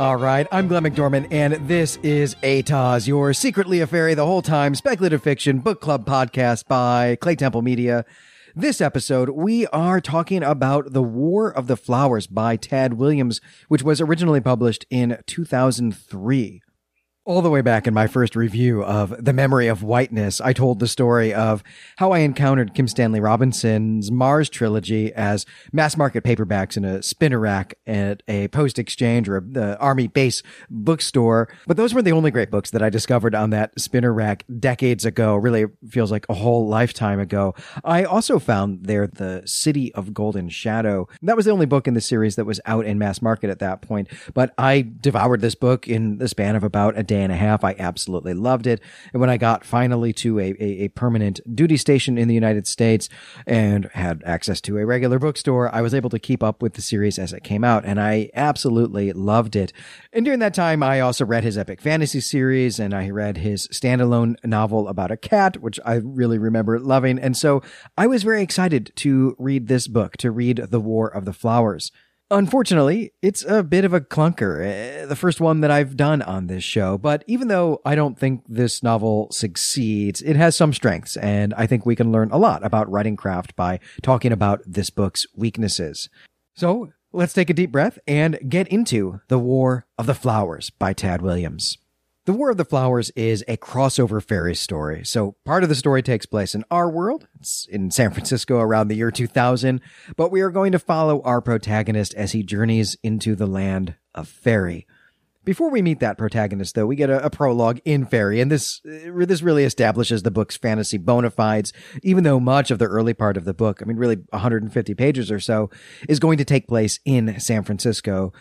All right, I'm Glenn McDorman, and this is ATOS, your secretly a fairy the whole time speculative fiction book club podcast by Clay Temple Media. This episode, we are talking about The War of the Flowers by Tad Williams, which was originally published in 2003. All the way back in my first review of The Memory of Whiteness, I told the story of how I encountered Kim Stanley Robinson's Mars trilogy as mass market paperbacks in a spinner rack at a post exchange or the army base bookstore. But those were the only great books that I discovered on that spinner rack decades ago. Really feels like a whole lifetime ago. I also found there The City of Golden Shadow. That was the only book in the series that was out in mass market at that point. But I devoured this book in the span of about a day and a half. I absolutely loved it. And when I got finally to a, a, a, permanent duty station in the United States and had access to a regular bookstore, I was able to keep up with the series as it came out. And I absolutely loved it. And during that time, I also read his epic fantasy series and I read his standalone novel about a cat, which I really remember loving. And so I was very excited to read this book, to read The War of the Flowers. Unfortunately, it's a bit of a clunker, eh, the first one that I've done on this show. But even though I don't think this novel succeeds, it has some strengths, and I think we can learn a lot about writing craft by talking about this book's weaknesses. So let's take a deep breath and get into The War of the Flowers by Tad Williams. The War of the Flowers is a crossover fairy story. So part of the story takes place in our world. It's in San Francisco around the year 2000, but we are going to follow our protagonist as he journeys into the land of fairy. Before we meet that protagonist, though, we get a, a, prologue in fairy, and this uh, this really establishes the book's fantasy bona fides. Even though much of the early part of the book, I mean, really 150 pages or so, is going to take place in San Francisco,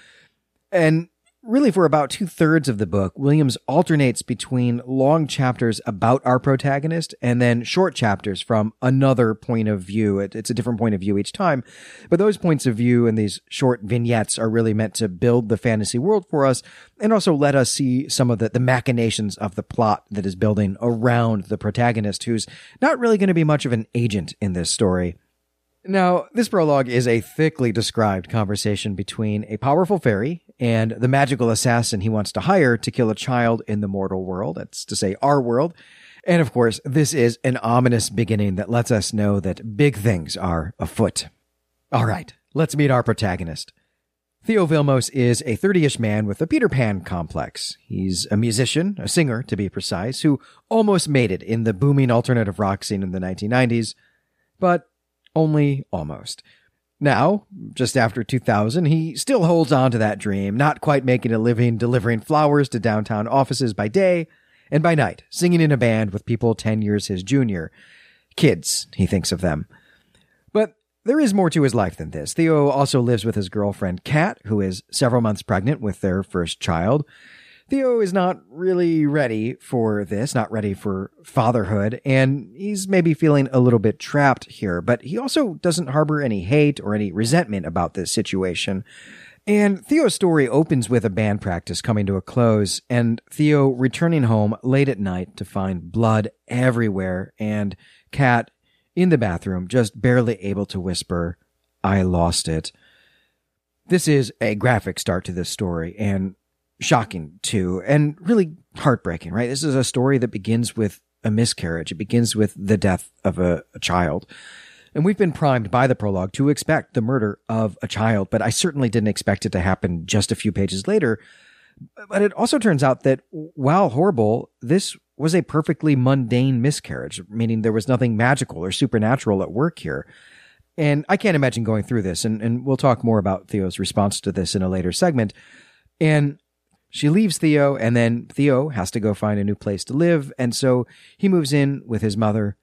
and really for about two thirds of the book, Williams alternates between long chapters about our protagonist and then short chapters from another point of view. It, it's a different point of view each time. But those points of view and these short vignettes are really meant to build the fantasy world for us and also let us see some of the, the machinations of the plot that is building around the protagonist who's not really going to be much of an agent in this story. Now, this prologue is a thickly described conversation between a powerful fairy and the magical assassin he wants to hire to kill a child in the mortal world. That's to say, our world. And of course, this is an ominous beginning that lets us know that big things are afoot. All right, let's meet our protagonist. Theo Vilmos is a 30 ish man with a Peter Pan complex. He's a musician, a singer to be precise, who almost made it in the booming alternative rock scene in the 1990s, but only almost. Now, just after 2000, he still holds on to that dream, not quite making a living delivering flowers to downtown offices by day and by night, singing in a band with people 10 years his junior. Kids, he thinks of them. But there is more to his life than this. Theo also lives with his girlfriend, Kat, who is several months pregnant with their first child. Theo is not really ready for this, not ready for fatherhood, and he's maybe feeling a little bit trapped here, but he also doesn't harbor any hate or any resentment about this situation. And Theo's story opens with a band practice coming to a close, and Theo returning home late at night to find blood everywhere, and Kat in the bathroom, just barely able to whisper, I lost it. This is a graphic start to this story, and shocking too, and really heartbreaking, right? This is a story that begins with a miscarriage. It begins with the death of a, a child. And we've been primed by the prologue to expect the murder of a child, but I certainly didn't expect it to happen just a few pages later. But it also turns out that while horrible, this was a perfectly mundane miscarriage, meaning there was nothing magical or supernatural at work here. And I can't imagine going through this, and, and we'll talk more about Theo's response to this in a later segment. And she leaves Theo, and then Theo has to go find a new place to live. And so he moves in with his mother.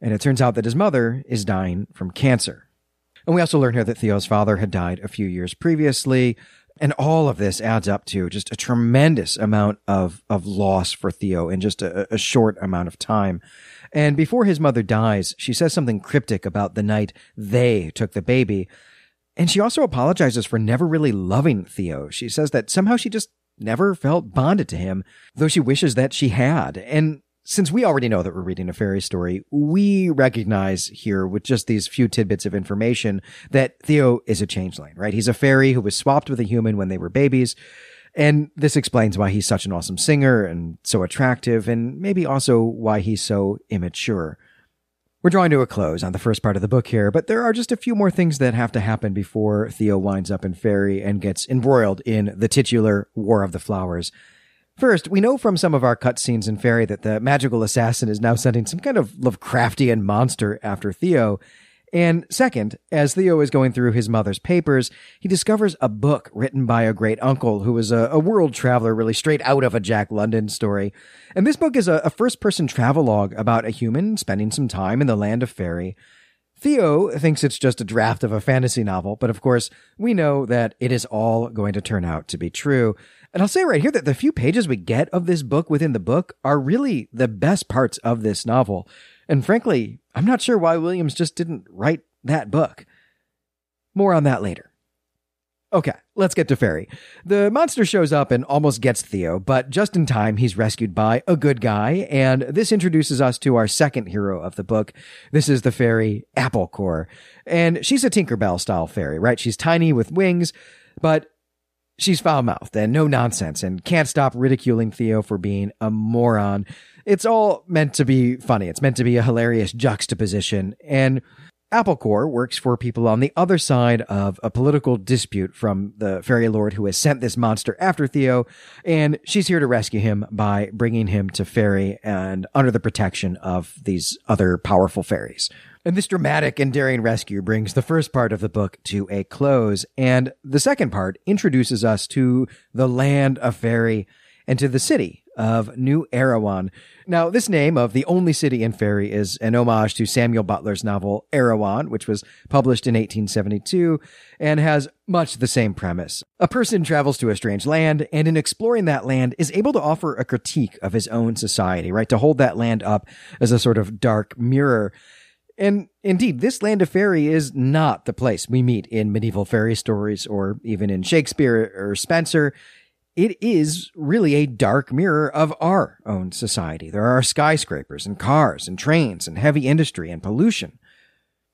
And it turns out that his mother is dying from cancer. And we also learn here that Theo's father had died a few years previously. And all of this adds up to just a tremendous amount of, of loss for Theo in just a, a short amount of time. And before his mother dies, she says something cryptic about the night they took the baby. And she also apologizes for never really loving Theo. She says that somehow she just never felt bonded to him, though she wishes that she had. And since we already know that we're reading a fairy story, we recognize here with just these few tidbits of information that Theo is a changeling, right? He's a fairy who was swapped with a human when they were babies. And this explains why he's such an awesome singer and so attractive, and maybe also why he's so immature. We're drawing to a close on the first part of the book here, but there are just a few more things that have to happen before Theo winds up in Fairy and gets embroiled in the titular War of the Flowers. First, we know from some of our cutscenes in Fairy that the magical assassin is now sending some kind of Lovecraftian monster after Theo. And second, as Theo is going through his mother's papers, he discovers a book written by a great uncle who was a, a world traveler, really straight out of a Jack London story. And this book is a, a first person travelogue about a human spending some time in the land of fairy. Theo thinks it's just a draft of a fantasy novel, but of course, we know that it is all going to turn out to be true. And I'll say right here that the few pages we get of this book within the book are really the best parts of this novel. And frankly, I'm not sure why Williams just didn't write that book. More on that later. Okay, let's get to Fairy. The monster shows up and almost gets Theo, but just in time, he's rescued by a good guy, and this introduces us to our second hero of the book. This is the fairy Applecore, and she's a Tinkerbell style fairy, right? She's tiny with wings, but She's foul mouthed and no nonsense and can't stop ridiculing Theo for being a moron. It's all meant to be funny. It's meant to be a hilarious juxtaposition. And Applecore works for people on the other side of a political dispute from the fairy lord who has sent this monster after Theo, and she's here to rescue him by bringing him to fairy and under the protection of these other powerful fairies. And this dramatic and daring rescue brings the first part of the book to a close. And the second part introduces us to the land of fairy and to the city of New Erewhon. Now, this name of the only city in Fairy is an homage to Samuel Butler's novel Erewhon, which was published in 1872 and has much the same premise. A person travels to a strange land and in exploring that land is able to offer a critique of his own society, right? To hold that land up as a sort of dark mirror. And indeed, this land of fairy is not the place we meet in medieval fairy stories or even in Shakespeare or Spenser. It is really a dark mirror of our own society. There are skyscrapers and cars and trains and heavy industry and pollution.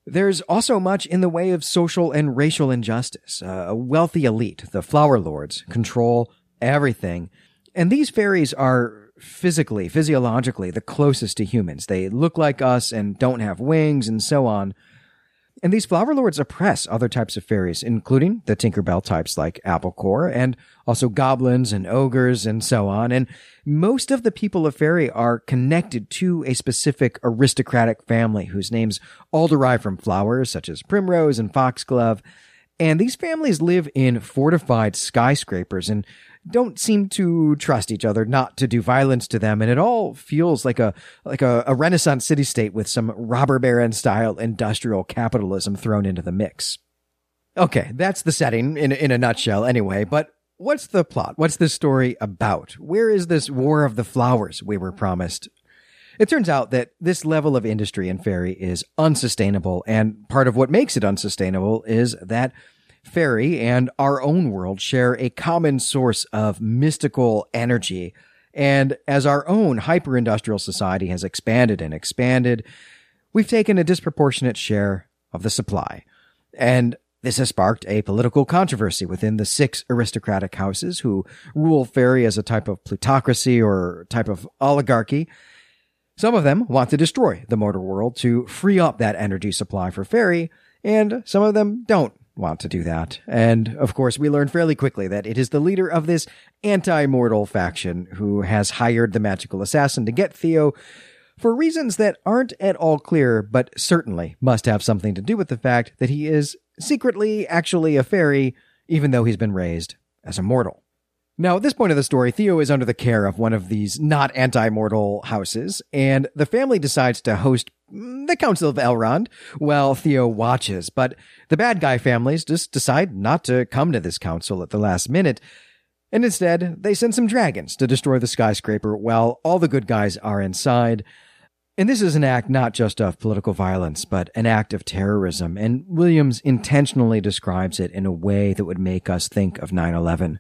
There's also much in the way of social and racial injustice. Uh, a wealthy elite, the flower lords, control everything. And these fairies are physically, physiologically, the closest to humans. They look like us and don't have wings and so on. And these flower lords oppress other types of fairies, including the Tinkerbell types like Applecore, and also goblins and ogres and so on. And most of the people of fairy are connected to a specific aristocratic family whose names all derive from flowers such as primrose and foxglove. And these families live in fortified skyscrapers and don't seem to trust each other not to do violence to them and it all feels like a like a, a renaissance city state with some robber baron style industrial capitalism thrown into the mix. Okay that's the setting in, in a nutshell anyway but what's the plot? What's this story about? Where is this war of the flowers we were promised? It turns out that this level of industry in fairy is unsustainable and part of what makes it unsustainable is that Fairy and our own world share a common source of mystical energy. And as our own hyper industrial society has expanded and expanded, we've taken a disproportionate share of the supply. And this has sparked a political controversy within the six aristocratic houses who rule Fairy as a type of plutocracy or type of oligarchy. Some of them want to destroy the mortal world to free up that energy supply for Fairy, and some of them don't want to do that. And of course, we learn fairly quickly that it is the leader of this anti mortal faction who has hired the magical assassin to get Theo for reasons that aren't at all clear, but certainly must have something to do with the fact that he is secretly actually a fairy, even though he's been raised as a mortal. Now, at this point of the story, Theo is under the care of one of these not anti mortal houses, and the family decides to host mm, the Council of Elrond while Theo watches. But the bad guy families just decide not to come to this council at the last minute, and instead they send some dragons to destroy the skyscraper while all the good guys are inside. And this is an act not just of political violence, but an act of terrorism, and Williams intentionally describes it in a way that would make us think of 9 11.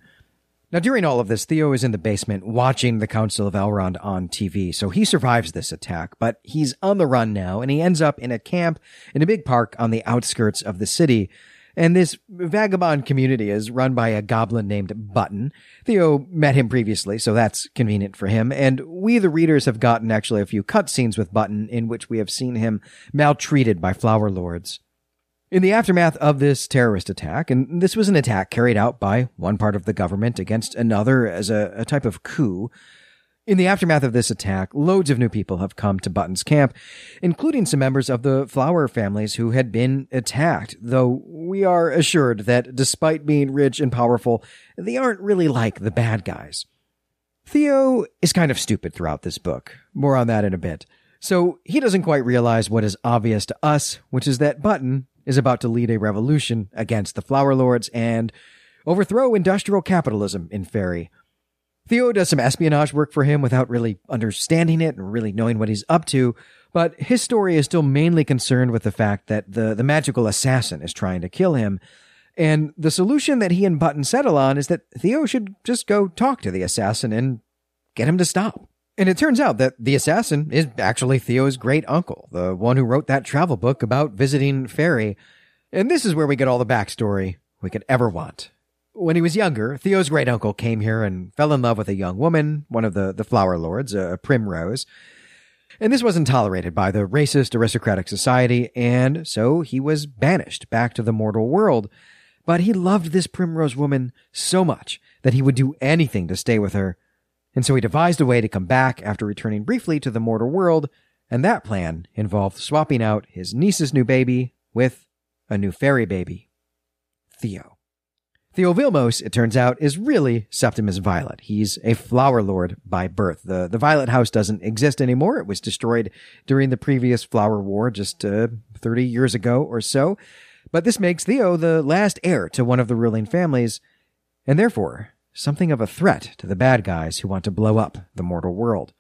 Now, during all of this, Theo is in the basement watching the Council of Elrond on TV, so he survives this attack, but he's on the run now, and he ends up in a camp in a big park on the outskirts of the city. And this vagabond community is run by a goblin named Button. Theo met him previously, so that's convenient for him. And we, the readers, have gotten actually a few cutscenes with Button in which we have seen him maltreated by flower lords. In the aftermath of this terrorist attack, and this was an attack carried out by one part of the government against another as a, a type of coup, in the aftermath of this attack, loads of new people have come to Button's camp, including some members of the Flower families who had been attacked, though we are assured that despite being rich and powerful, they aren't really like the bad guys. Theo is kind of stupid throughout this book. More on that in a bit. So he doesn't quite realize what is obvious to us, which is that Button is about to lead a revolution against the Flower Lords and overthrow industrial capitalism in Fairy. Theo does some espionage work for him without really understanding it and really knowing what he's up to, but his story is still mainly concerned with the fact that the, the magical assassin is trying to kill him. And the solution that he and Button settle on is that Theo should just go talk to the assassin and get him to stop. And it turns out that the assassin is actually Theo's great uncle, the one who wrote that travel book about visiting Fairy. And this is where we get all the backstory we could ever want. When he was younger, Theo's great uncle came here and fell in love with a young woman, one of the, the flower lords, a primrose. And this wasn't tolerated by the racist aristocratic society, and so he was banished back to the mortal world. But he loved this primrose woman so much that he would do anything to stay with her. And so he devised a way to come back after returning briefly to the mortal world, and that plan involved swapping out his niece's new baby with a new fairy baby, Theo. Theo Vilmos, it turns out, is really Septimus Violet. He's a flower lord by birth. The, the Violet House doesn't exist anymore. It was destroyed during the previous Flower War just uh, 30 years ago or so. But this makes Theo the last heir to one of the ruling families, and therefore something of a threat to the bad guys who want to blow up the mortal world.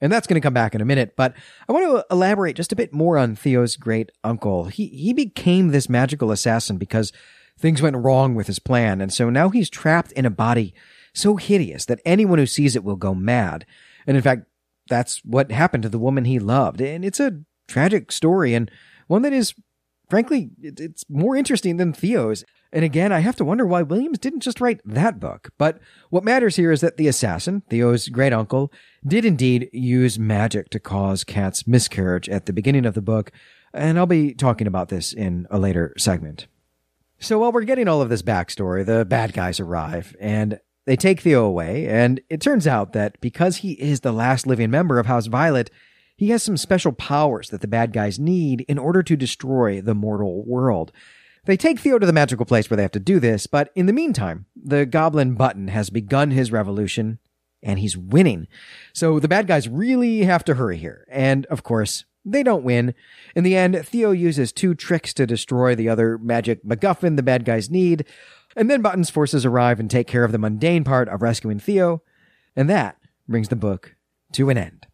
And that's going to come back in a minute, but I want to elaborate just a bit more on Theo's great uncle. He, he became this magical assassin because Things went wrong with his plan, and so now he's trapped in a body so hideous that anyone who sees it will go mad. And in fact, that's what happened to the woman he loved. And it's a tragic story and one that is, frankly, it's more interesting than Theo's. And again, I have to wonder why Williams didn't just write that book. But what matters here is that the assassin, Theo's great uncle, did indeed use magic to cause Kat's miscarriage at the beginning of the book. And I'll be talking about this in a later segment. So while we're getting all of this backstory, the bad guys arrive and they take Theo away. And it turns out that because he is the last living member of House Violet, he has some special powers that the bad guys need in order to destroy the mortal world. They take Theo to the magical place where they have to do this, but in the meantime, the goblin Button has begun his revolution and he's winning. So the bad guys really have to hurry here. And of course, they don't win. In the end, Theo uses two tricks to destroy the other magic MacGuffin the bad guys need, and then Button's forces arrive and take care of the mundane part of rescuing Theo, and that brings the book to an end.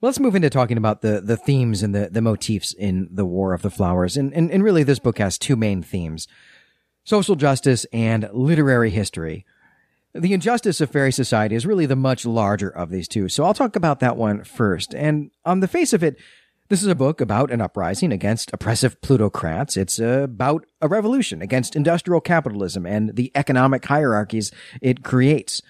Well, let's move into talking about the, the themes and the, the motifs in The War of the Flowers. And, and, and really, this book has two main themes social justice and literary history. The injustice of fairy society is really the much larger of these two, so I'll talk about that one first. And on the face of it, this is a book about an uprising against oppressive plutocrats. It's about a revolution against industrial capitalism and the economic hierarchies it creates.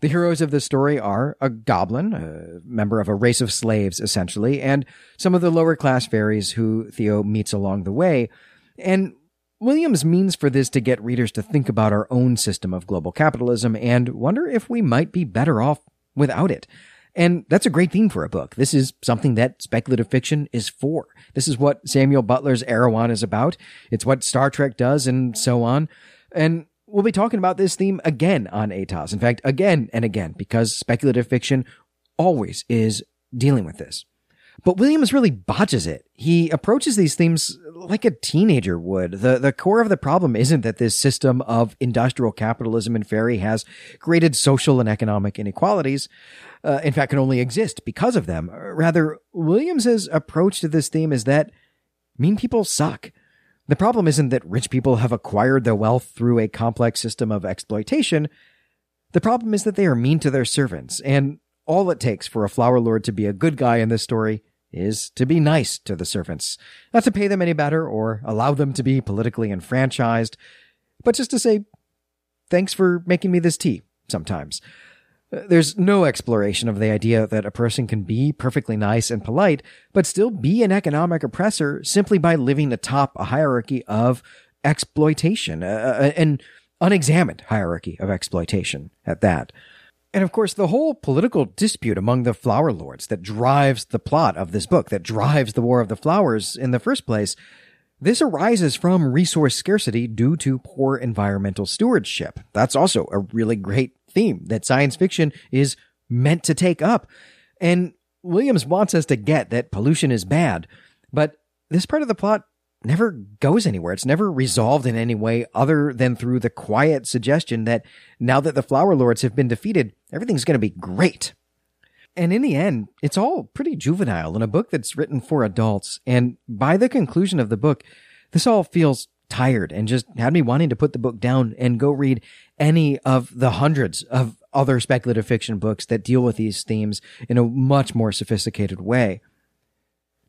The heroes of the story are a goblin, a member of a race of slaves, essentially, and some of the lower class fairies who Theo meets along the way. And Williams means for this to get readers to think about our own system of global capitalism and wonder if we might be better off without it. And that's a great theme for a book. This is something that speculative fiction is for. This is what Samuel Butler's Erewhon is about. It's what Star Trek does and so on. And we'll be talking about this theme again on ATOS. In fact, again and again, because speculative fiction always is dealing with this. But Williams really botches it. He approaches these themes like a teenager would. The, the core of the problem isn't that this system of industrial capitalism in fairy has created social and economic inequalities. Uh, in fact, can only exist because of them. Rather, Williams's approach to this theme is that mean people suck. The problem isn't that rich people have acquired their wealth through a complex system of exploitation. The problem is that they are mean to their servants, and all it takes for a flower lord to be a good guy in this story is to be nice to the servants, not to pay them any better or allow them to be politically enfranchised, but just to say, thanks for making me this tea sometimes. There's no exploration of the idea that a person can be perfectly nice and polite, but still be an economic oppressor simply by living atop a hierarchy of exploitation, uh, an unexamined hierarchy of exploitation at that. And of course, the whole political dispute among the flower lords that drives the plot of this book, that drives the War of the Flowers in the first place, this arises from resource scarcity due to poor environmental stewardship. That's also a really great theme that science fiction is meant to take up. And Williams wants us to get that pollution is bad, but this part of the plot never goes anywhere. It's never resolved in any way other than through the quiet suggestion that now that the Flower Lords have been defeated, everything's going to be great. And in the end, it's all pretty juvenile in a book that's written for adults. And by the conclusion of the book, this all feels tired and just had me wanting to put the book down and go read any of the hundreds of other speculative fiction books that deal with these themes in a much more sophisticated way.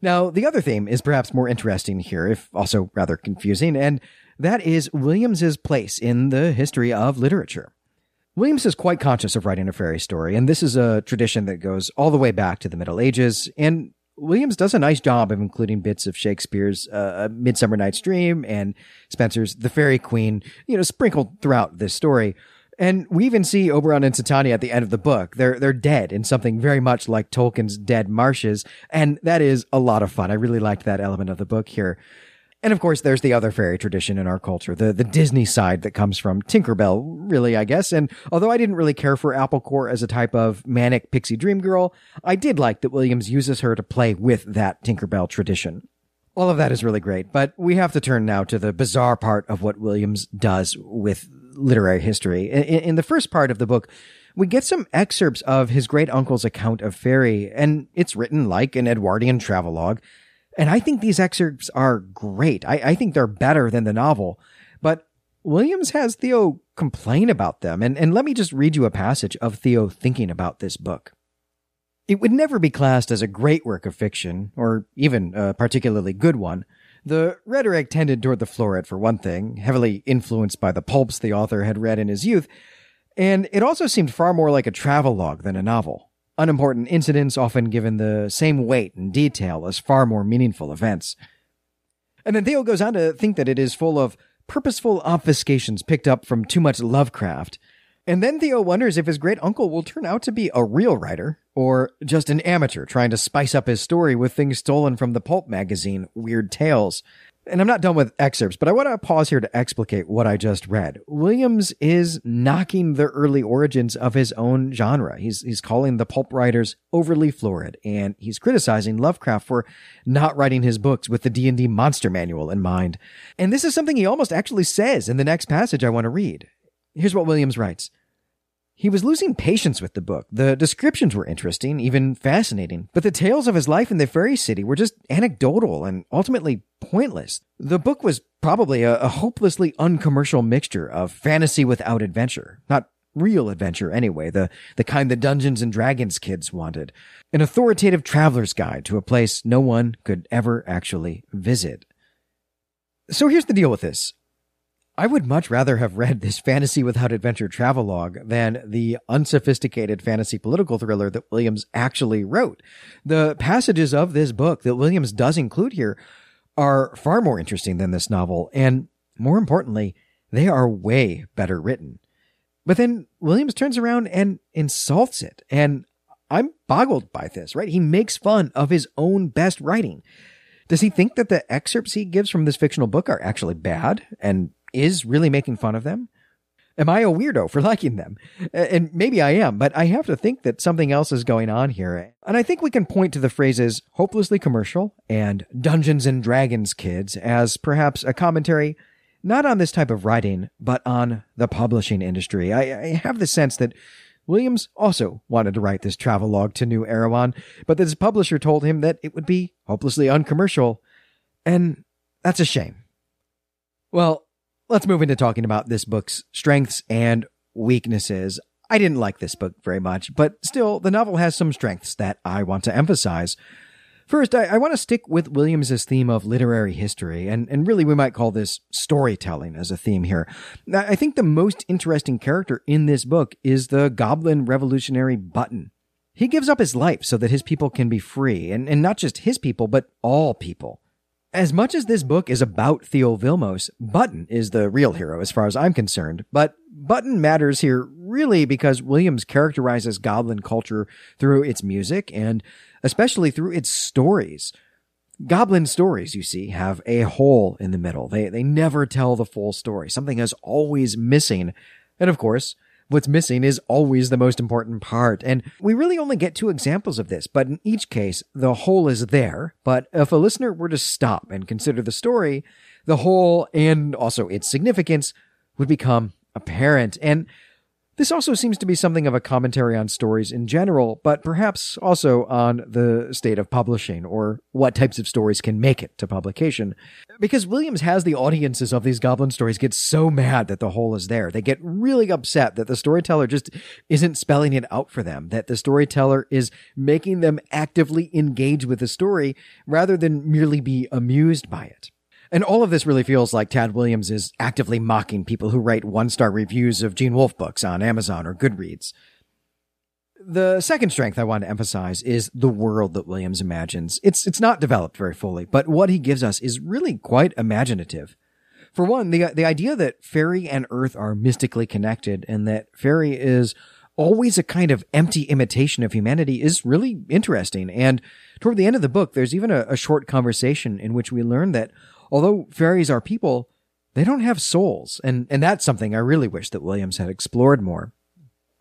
Now, the other theme is perhaps more interesting here, if also rather confusing, and that is Williams's place in the history of literature. Williams is quite conscious of writing a fairy story, and this is a tradition that goes all the way back to the Middle Ages, and Williams does a nice job of including bits of Shakespeare's uh, Midsummer Night's Dream and Spenser's The Faerie Queene, you know, sprinkled throughout this story. And we even see Oberon and Titania at the end of the book. They're they're dead in something very much like Tolkien's Dead Marshes, and that is a lot of fun. I really liked that element of the book here. And of course, there's the other fairy tradition in our culture, the, the Disney side that comes from Tinkerbell, really, I guess. And although I didn't really care for Applecore as a type of manic pixie dream girl, I did like that Williams uses her to play with that Tinkerbell tradition. All of that is really great, but we have to turn now to the bizarre part of what Williams does with literary history. In, in the first part of the book, we get some excerpts of his great uncle's account of fairy, and it's written like an Edwardian travelogue. And I think these excerpts are great. I, I think they're better than the novel. But Williams has Theo complain about them. And, and let me just read you a passage of Theo thinking about this book. It would never be classed as a great work of fiction, or even a particularly good one, the rhetoric tended toward the florid, for one thing, heavily influenced by the pulps the author had read in his youth, and it also seemed far more like a travelogue than a novel. Unimportant incidents often given the same weight and detail as far more meaningful events. And then Theo goes on to think that it is full of purposeful obfuscations picked up from too much Lovecraft, and then Theo wonders if his great uncle will turn out to be a real writer, or just an amateur trying to spice up his story with things stolen from the pulp magazine, Weird Tales. And I'm not done with excerpts, but I want to pause here to explicate what I just read. Williams is knocking the early origins of his own genre. He's, he's calling the pulp writers overly florid, and he's criticizing Lovecraft for not writing his books with the D&D monster manual in mind. And this is something he almost actually says in the next passage I want to read. Here's what Williams writes. He was losing patience with the book. The descriptions were interesting, even fascinating, but the tales of his life in the fairy city were just anecdotal and ultimately pointless. The book was probably a, a hopelessly uncommercial mixture of fantasy without adventure. Not real adventure anyway, the, the kind the Dungeons and Dragons kids wanted. An authoritative traveler's guide to a place no one could ever actually visit. So here's the deal with this. I would much rather have read this fantasy without adventure travelogue than the unsophisticated fantasy political thriller that Williams actually wrote. The passages of this book that Williams does include here are far more interesting than this novel, and more importantly, they are way better written. But then Williams turns around and insults it, and I'm boggled by this, right? He makes fun of his own best writing. Does he think that the excerpts he gives from this fictional book are actually bad and is really making fun of them? Am I a weirdo for liking them? And maybe I am, but I have to think that something else is going on here. And I think we can point to the phrases hopelessly commercial and Dungeons and Dragons kids as perhaps a commentary not on this type of writing, but on the publishing industry. I, I have the sense that Williams also wanted to write this travelogue to New Erewhon, but his publisher told him that it would be hopelessly uncommercial. And that's a shame. Well, let's move into talking about this book's strengths and weaknesses. I didn't like this book very much, but still, the novel has some strengths that I want to emphasize. First, I, I want to stick with Williams's theme of literary history, and, and really we might call this storytelling as a theme here. I think the most interesting character in this book is the goblin revolutionary Button. He gives up his life so that his people can be free, and, and not just his people, but all people. As much as this book is about Theo Vilmos, Button is the real hero as far as I'm concerned, but Button matters here really because Williams characterizes goblin culture through its music and especially through its stories. Goblin stories, you see, have a hole in the middle. They, they never tell the full story. Something is always missing. And of course, what's missing is always the most important part. And we really only get two examples of this, but in each case, the whole is there. But if a listener were to stop and consider the story, the whole and also its significance would become apparent. And this also seems to be something of a commentary on stories in general, but perhaps also on the state of publishing or what types of stories can make it to publication. Because Williams has the audiences of these goblin stories get so mad that the hole is there. They get really upset that the storyteller just isn't spelling it out for them, that the storyteller is making them actively engage with the story rather than merely be amused by it. And all of this really feels like Tad Williams is actively mocking people who write one star reviews of Gene Wolfe books on Amazon or Goodreads. The second strength I want to emphasize is the world that Williams imagines. It's, it's not developed very fully, but what he gives us is really quite imaginative. For one, the, the idea that fairy and earth are mystically connected and that fairy is always a kind of empty imitation of humanity is really interesting. And toward the end of the book, there's even a, a short conversation in which we learn that although fairies are people, they don't have souls. And, and that's something I really wish that Williams had explored more.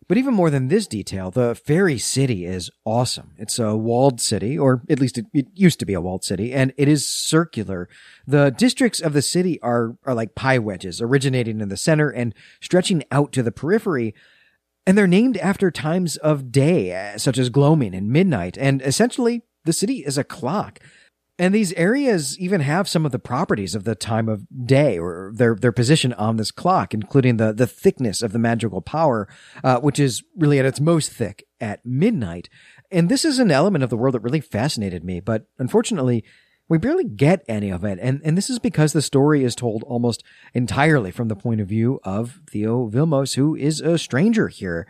But even more than this detail, the fairy city is awesome. It's a walled city, or at least it, it, used to be a walled city, and it is circular. The districts of the city are, are like pie wedges, originating in the center and stretching out to the periphery. And they're named after times of day, eh, such as gloaming and midnight. And essentially, the city is a clock. And these areas even have some of the properties of the time of day or their, their position on this clock, including the, the thickness of the magical power, uh, which is really at its most thick at midnight. And this is an element of the world that really fascinated me, but unfortunately, we barely get any of it. And, and this is because the story is told almost entirely from the point of view of Theo Vilmos, who is a stranger here.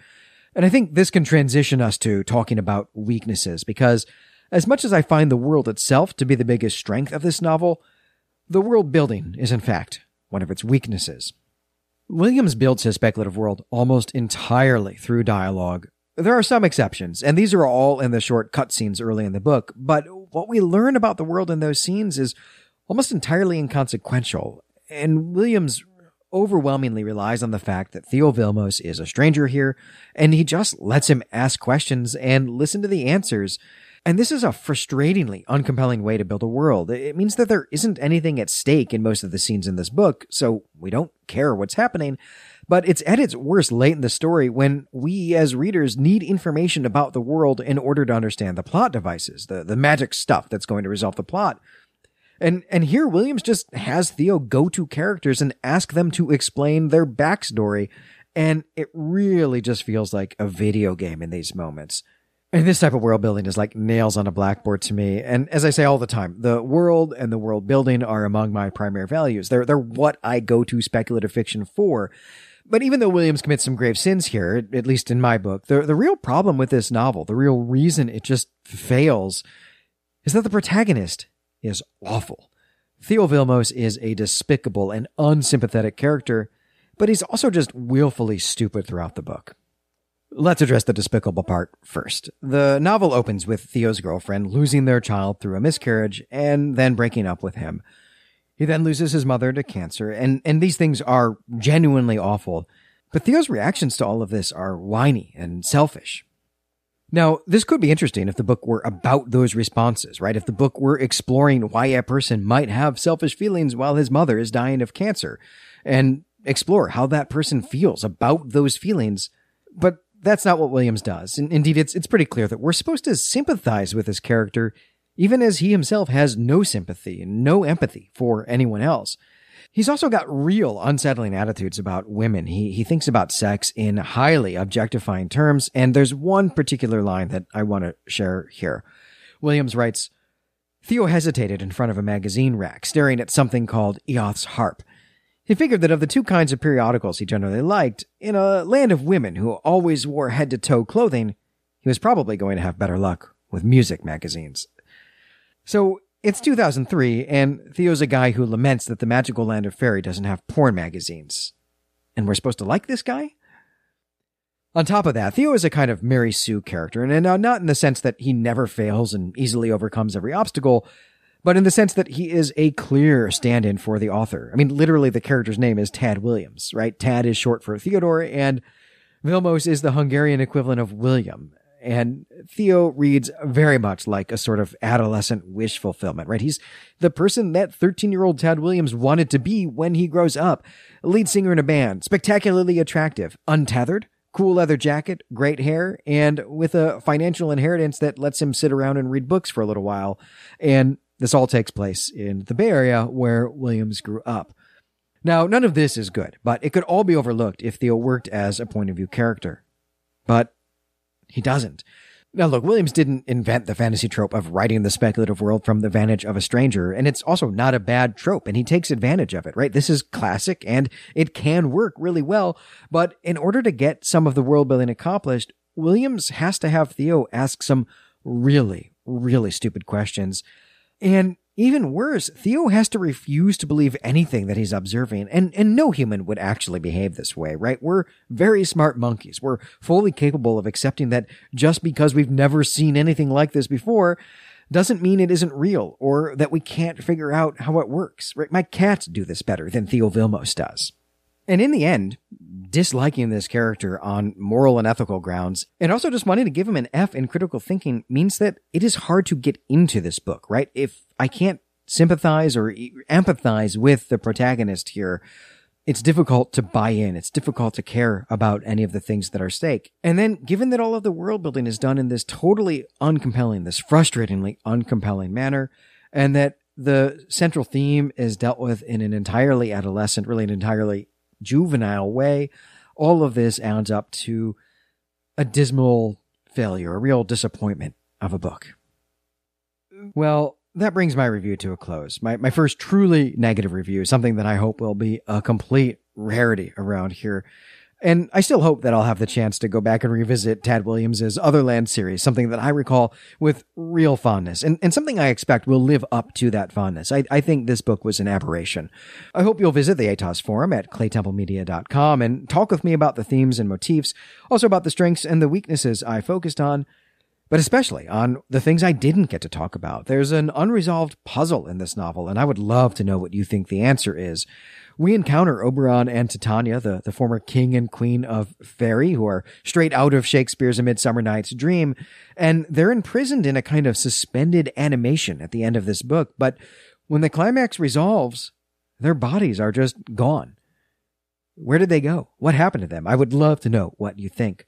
And I think this can transition us to talking about weaknesses because as much as I find the world itself to be the biggest strength of this novel, the world building is in fact one of its weaknesses. Williams builds his speculative world almost entirely through dialogue. There are some exceptions, and these are all in the short cutscenes early in the book, but what we learn about the world in those scenes is almost entirely inconsequential, and Williams overwhelmingly relies on the fact that Theo Vilmos is a stranger here, and he just lets him ask questions and listen to the answers and this is a frustratingly uncompelling way to build a world. It means that there isn't anything at stake in most of the scenes in this book, so we don't care what's happening. But it's at its worst late in the story when we as readers need information about the world in order to understand the plot devices, the, the magic stuff that's going to resolve the plot. And and here Williams just has Theo go to characters and ask them to explain their backstory. And it really just feels like a video game in these moments. And this type of world building is like nails on a blackboard to me. And as I say all the time, the world and the world building are among my primary values. They're, they're what I go to speculative fiction for. But even though Williams commits some grave sins here, at least in my book, the, the real problem with this novel, the real reason it just fails, is that the protagonist is awful. Theo Vilmos is a despicable and unsympathetic character, but he's also just willfully stupid throughout the book. Let's address the despicable part first. The novel opens with Theo's girlfriend losing their child through a miscarriage and then breaking up with him. He then loses his mother to cancer, and, and these things are genuinely awful. But Theo's reactions to all of this are whiny and selfish. Now, this could be interesting if the book were about those responses, right? If the book were exploring why a person might have selfish feelings while his mother is dying of cancer and explore how that person feels about those feelings. But that's not what Williams does. And indeed, it's, it's pretty clear that we're supposed to sympathize with his character, even as he himself has no sympathy and no empathy for anyone else. He's also got real unsettling attitudes about women. He, he thinks about sex in highly objectifying terms. And there's one particular line that I want to share here. Williams writes, Theo hesitated in front of a magazine rack, staring at something called Eoth's Harp. He figured that of the two kinds of periodicals he generally liked, in a land of women who always wore head to toe clothing, he was probably going to have better luck with music magazines. So it's 2003, and Theo's a guy who laments that the magical land of fairy doesn't have porn magazines. And we're supposed to like this guy? On top of that, Theo is a kind of Mary Sue character, and not in the sense that he never fails and easily overcomes every obstacle, but in the sense that he is a clear stand in for the author. I mean, literally, the character's name is Tad Williams, right? Tad is short for Theodore, and Vilmos is the Hungarian equivalent of William. And Theo reads very much like a sort of adolescent wish fulfillment, right? He's the person that 13 year old Tad Williams wanted to be when he grows up. Lead singer in a band, spectacularly attractive, untethered, cool leather jacket, great hair, and with a financial inheritance that lets him sit around and read books for a little while. And this all takes place in the Bay Area where Williams grew up. Now, none of this is good, but it could all be overlooked if Theo worked as a point of view character. But he doesn't. Now, look, Williams didn't invent the fantasy trope of writing the speculative world from the vantage of a stranger, and it's also not a bad trope, and he takes advantage of it, right? This is classic, and it can work really well, but in order to get some of the world building accomplished, Williams has to have Theo ask some really, really stupid questions. And even worse, Theo has to refuse to believe anything that he's observing, and, and no human would actually behave this way, right? We're very smart monkeys. We're fully capable of accepting that just because we've never seen anything like this before doesn't mean it isn't real or that we can't figure out how it works, right? My cats do this better than Theo Vilmos does. And in the end, disliking this character on moral and ethical grounds, and also just wanting to give him an F in critical thinking means that it is hard to get into this book, right? If I can't sympathize or empathize with the protagonist here, it's difficult to buy in. It's difficult to care about any of the things that are stake. And then, given that all of the world building is done in this totally uncompelling, this frustratingly uncompelling manner, and that the central theme is dealt with in an entirely adolescent, really an entirely juvenile way, all of this adds up to a dismal failure, a real disappointment of a book. Well, that brings my review to a close. My, my first truly negative review, something that I hope will be a complete rarity around here. And I still hope that I'll have the chance to go back and revisit Tad Williams's Otherland series, something that I recall with real fondness and, and something I expect will live up to that fondness. I, I think this book was an aberration. I hope you'll visit the ATOS forum at claytemplemedia.com and talk with me about the themes and motifs, also about the strengths and the weaknesses I focused on, but especially on the things I didn't get to talk about. There's an unresolved puzzle in this novel, and I would love to know what you think the answer is we encounter Oberon and Titania, the, the former king and queen of Fairy, who are straight out of Shakespeare's A Midsummer Night's Dream, and they're imprisoned in a kind of suspended animation at the end of this book. But when the climax resolves, their bodies are just gone. Where did they go? What happened to them? I would love to know what you think.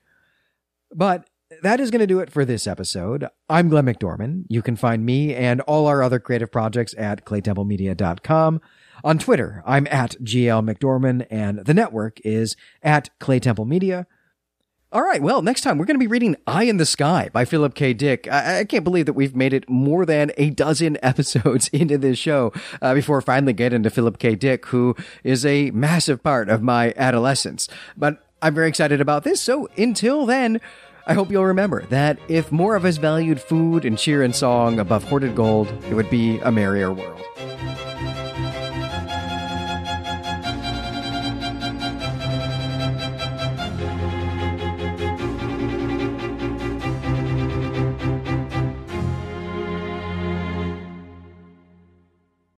But that is going to do it for this episode. I'm Glenn McDorman. You can find me and all our other creative projects at claytemplemedia.com. On Twitter, I'm at GL McDorman, and the network is at Clay Temple Media. All right, well, next time we're going to be reading Eye in the Sky by Philip K. Dick. I, I can't believe that we've made it more than a dozen episodes into this show uh, before finally getting to Philip K. Dick, who is a massive part of my adolescence. But I'm very excited about this, so until then, I hope you'll remember that if more of us valued food and cheer and song above hoarded gold, it would be a merrier world.